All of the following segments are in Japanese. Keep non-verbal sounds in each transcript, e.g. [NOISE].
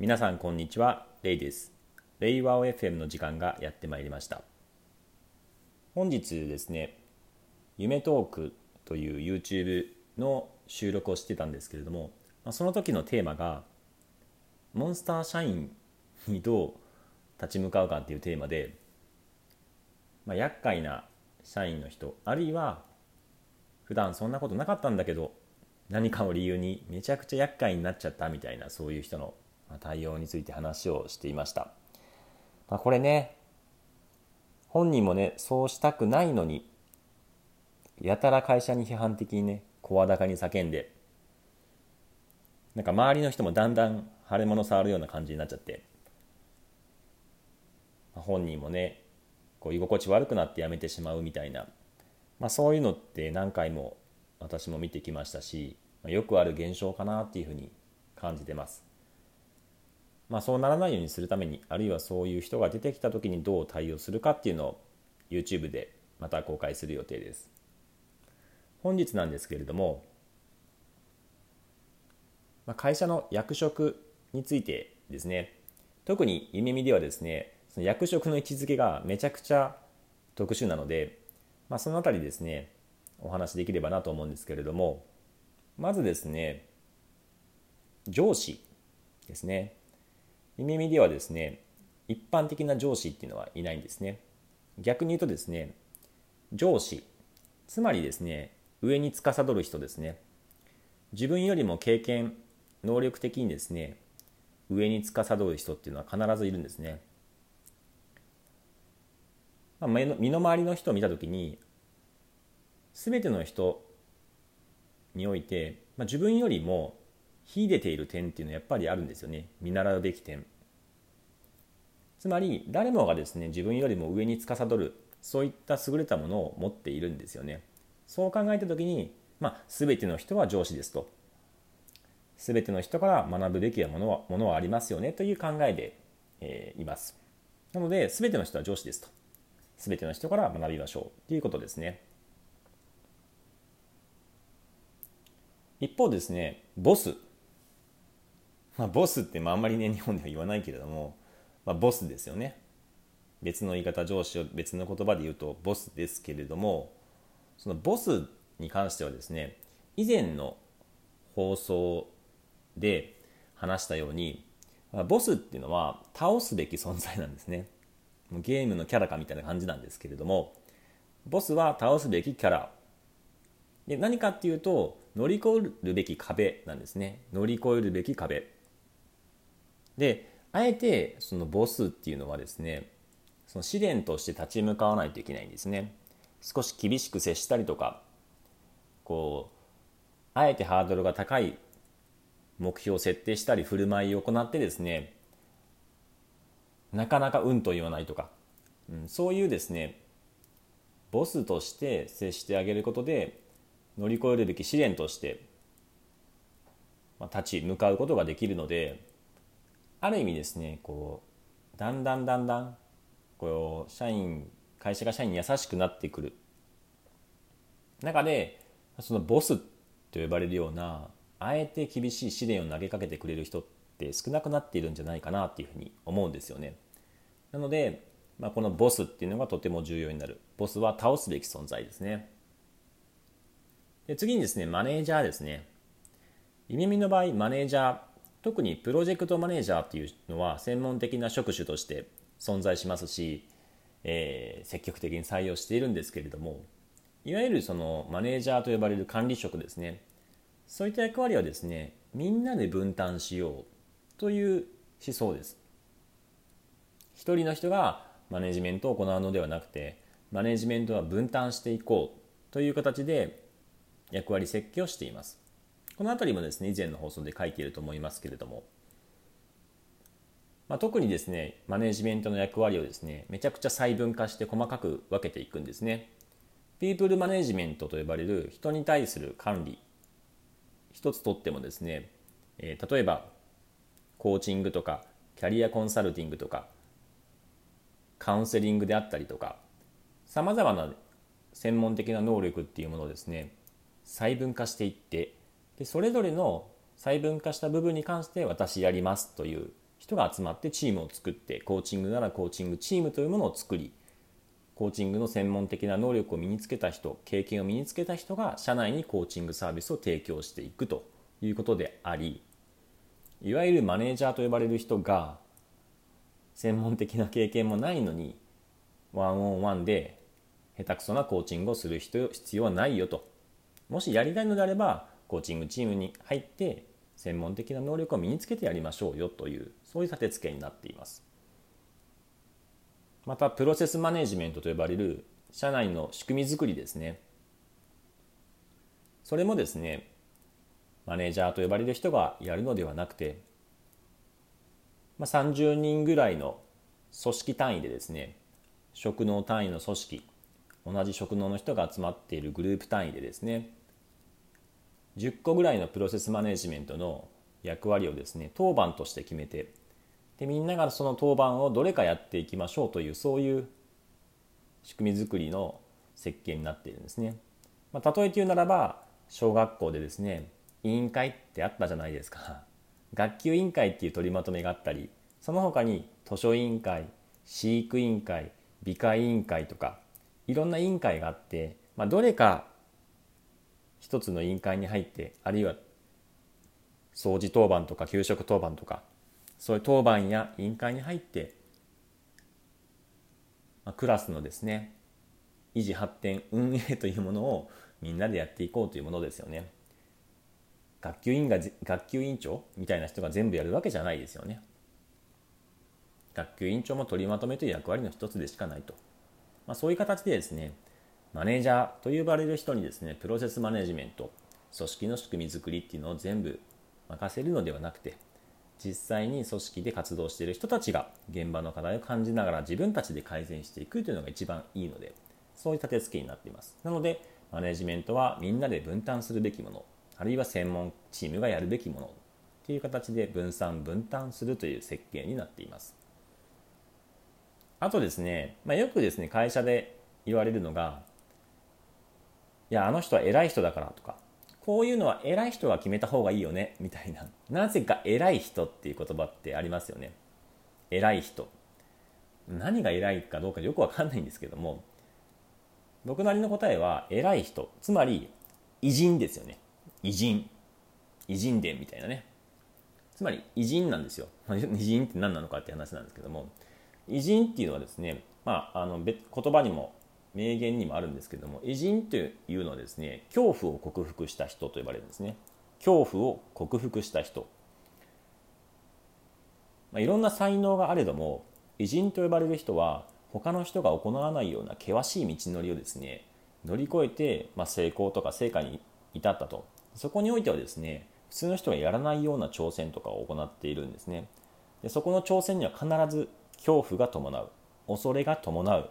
皆さんこんにちは。レイです。レイワオ FM の時間がやってまいりました。本日ですね夢トークという YouTube の収録をしてたんですけれどもその時のテーマがモンスター社員にどう立ち向かうかっていうテーマで、まあ、厄介な社員の人あるいは普段そんなことなかったんだけど何かを理由にめちゃくちゃ厄介になっちゃったみたいなそういう人の対応について話をしていました、まあ、これね本人もねそうしたくないのにやたら会社に批判的にね声高に叫んでなんか周りの人もだんだん腫れ物触るような感じになっちゃって、まあ、本人もねこう居心地悪くなって辞めてしまうみたいな、まあ、そういうのって何回も私も見てきましたし、まあ、よくある現象かなっていうふうに感じてます。まあ、そうならないようにするためにあるいはそういう人が出てきた時にどう対応するかっていうのを YouTube でまた公開する予定です。本日なんですけれども、まあ、会社の役職についてですね特に夢見ではですねその役職の位置づけがめちゃくちゃ特殊なので、まあ、その辺りですねお話できればなと思うんですけれどもまずですね上司ですね夢見ではですね一般的な上司っていうのはいないんですね。逆に言うとですね上司つまりですね上に司る人ですね。自分よりも経験能力的にですね上に司る人っていうのは必ずいるんですね、まあ、身の回りの人を見た時に全ての人において、まあ、自分よりも秀でている点っていうのはやっぱりあるんですよね。見習うべき点。つまり誰もがですね自分よりも上に司るそういった優れたものを持っているんですよね。そう考えた時に、まあ、全ての人は上司ですと。全ての人から学ぶべきものはものはありますよねという考えで、えー、います。なので全ての人は上司ですと。全ての人から学びましょうということですね。一方ですねボス。まあ、ボスってまああんまりね日本では言わないけれども、まあ、ボスですよね。別の言い方上司を別の言葉で言うとボスですけれどもそのボスに関してはですね以前の放送で話したようにボスっていうのは倒すべき存在なんですね。ゲームのキャラかみたいな感じなんですけれどもボスは倒すべきキャラ。で何かっていうと乗り越えるべき壁なんですね。乗り越えるべき壁。であえてそのボスっていうのはですねその試練として立ち向かわないといけないんですね。少し厳しく接したりとかこうあえてハードルが高い目標を設定したり振る舞いを行ってですねなかなかうんと言わないとか、うん、そういうですねボスとして接してあげることで乗り越えるべき試練として、まあ、立ち向かうことができるのである意味ですねこうだんだんだんだんこう社員会社が社員に優しくなってくる中でそのボスと呼ばれるようなあえて厳しい試練を投げかけてくれる人って少なくなっているんじゃないかなっていうふうに思うんですよね。なので、まあ、このボスっていうのがとても重要になる。ボスは倒すべき存在ですね。で次にですね、マネージャーですね。イメミの場合、マネージャー、特にプロジェクトマネージャーっていうのは専門的な職種として存在しますし、えー、積極的に採用しているんですけれどもいわゆるそのマネージャーと呼ばれる管理職ですね。そういった役割はですねみんなで分担しようという思想です。一人の人がマネジメントを行うのではなくてマネジメントは分担していこうという形で役割設計をしています。この辺りもですね以前の放送で書いていると思いますけれども。まあ、特にですねマネジメントの役割をですねめちゃくちゃ細分化して細かく分けていくんですね。ピープルマネジメントと呼ばれる人に対する管理。一つとってもですね、えー、例えばコーチングとかキャリアコンサルティングとかカウンセリングであったりとかさまざまな専門的な能力っていうものをですね細分化していってでそれぞれの細分化した部分に関して私やりますという人が集まってチームを作ってコーチングならコーチングチームというものを作りコーチングの専門的な能力を身につけた人経験を身につけた人が社内にコーチングサービスを提供していくということでありいわゆるマネージャーと呼ばれる人が専門的な経験もないのにワンオンワンで下手くそなコーチングをする必要はないよと。もしやりたいのであればコーチングチームに入って専門的な能力を身につけてやりましょうよというそういう立て付けになっています。またプロセスマネジメントと呼ばれる社内の仕組み作りですね。それもですねマネージャーと呼ばれる人がやるのではなくて、まあ、30人ぐらいの組織単位でですね職能単位の組織同じ職能の人が集まっているグループ単位でですね10個ぐらいのプロセスマネジメントの役割をですね当番として決めてでみんながその当番をどれかやっていきましょうというそういう仕組み作りの設計になっているんですね。まあ、例えて言うならば小学校でですね委員会ってあったじゃないですか。学級委員会っていう取りまとめがあったりその他に図書委員会飼育委員会美化委員会とかいろんな委員会があって、まあ、どれか一つの委員会に入ってあるいは掃除当番とか給食当番とかそういう当番や委員会に入って、まあ、クラスのですね維持発展運営 [LAUGHS] というものをみんなでやっていこうというものですよね。学級委員が学級委員長みたいな人が全部やるわけじゃないですよね。学級委員長も取りまとめという役割の一つでしかないと。まあ、そういう形でですね、マネージャーと呼ばれる人にですね、プロセスマネジメント、組織の仕組み作りっていうのを全部任せるのではなくて、実際に組織で活動している人たちが現場の課題を感じながら自分たちで改善していくというのが一番いいので、そういう立て付けになっています。なので、マネジメントはみんなで分担するべきもの、あるいは専門チームがやるべきものっていう形で分散分担するという設計になっています。あとですね、まあ、よくですね会社で言われるのがいやあの人は偉い人だからとか。こういうのは偉い人が決めた方がいいよね。みたいな。なぜか偉い人っていう言葉ってありますよね。偉い人。何が偉いかどうかよくわかんないんですけども。僕なりの答えは偉い人。つまり偉人ですよね。偉人。偉人伝みたいなね。つまり偉人なんですよ。[LAUGHS] 偉人って何なのかって話なんですけども。偉人っていうのはですね、まあ、あの言葉にも名言にもあるんですけども偉人というのはですね恐怖を克服した人と呼ばれるんですね。恐怖を克服した人、まあ、いろんな才能があれども偉人と呼ばれる人は他の人が行わないような険しい道のりをですね乗り越えて、まあ、成功とか成果に至ったと。そこにおいてはですね普通の人がやらないような挑戦とかを行っているんですね。でそこの挑戦には必ず恐怖が伴う恐れが伴う。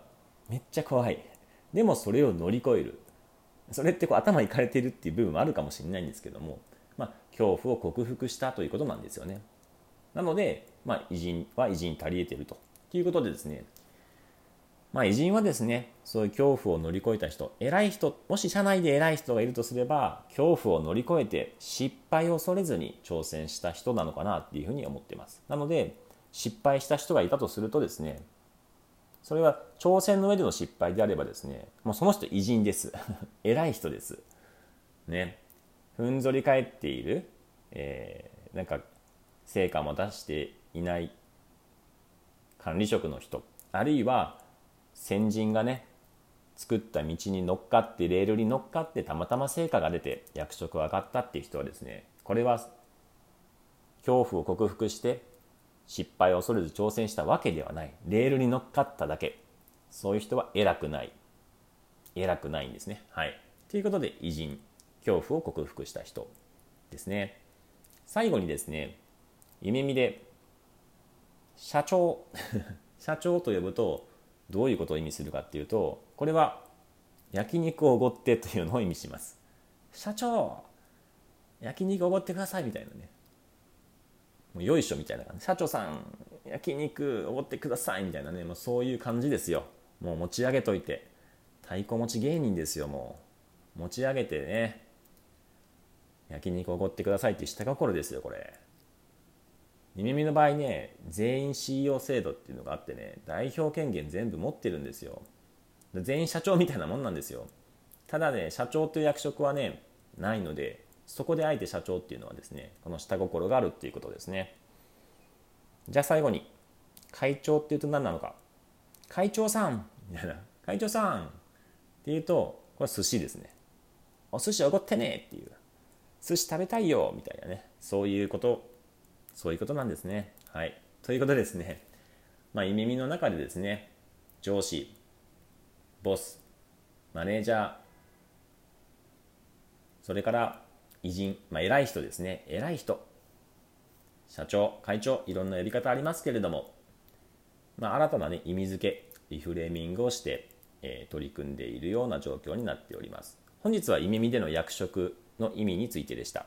めっちゃ怖い。でもそれを乗り越える。それってこう頭いかれてるっていう部分もあるかもしれないんですけども、まあ、恐怖を克服したということなんですよね。なので、まあ、偉人は偉人足り得てるということでですねまあ、偉人はですねそういう恐怖を乗り越えた人偉い人もし社内で偉い人がいるとすれば恐怖を乗り越えて失敗を恐れずに挑戦した人なのかなっていうふうに思っています。なので失敗した人がいたとするとですねそれは挑戦の上での失敗であればですねもうその人偉人です。[LAUGHS] 偉い人です。ね。ふんぞり返っている、えー、なんか成果も出していない管理職の人あるいは先人がね作った道に乗っかってレールに乗っかってたまたま成果が出て役職上がったっていう人はですねこれは恐怖を克服して失敗を恐れず挑戦したわけではない。レールに乗っかっただけ。そういう人は偉くない。偉くないんですね。はい。ということで偉人恐怖を克服した人ですね。最後にですね夢見で社長 [LAUGHS] 社長と呼ぶとどういうことを意味するかっていうとこれは焼肉をおごってというのを意味します。社長焼肉おごってくださいみたいなね。もうよいしょみたいな感じ。社長さん焼肉おごってくださいみたいなね。もうそういう感じですよ。もう持ち上げといて。太鼓持ち芸人ですよもう。持ち上げてね。焼肉おごってくださいって下心ですよこれ。イメミの場合ね全員 CEO 制度っていうのがあってね代表権限全部持ってるんですよ。全員社長みたいなもんなんですよ。ただね社長という役職はねないのでそこであえて社長っていうのはですねこの下心があるっていうことですね。じゃあ最後に会長っていうと何なのか。会長さんみたいな。会長さんっていうとこれ寿司ですね。お寿司おごってねっていう。寿司食べたいよみたいなね。そういうこと。そういうことなんですね。はい。ということですねまあ、耳の中でですね上司ボスマネージャーそれから偉人、まあ、偉い人ですね。偉い人。社長会長いろんな呼び方ありますけれども、まあ、新たな、ね、意味付けリフレーミングをして、えー、取り組んでいるような状況になっております。本日は意味での役職の意味についてでした。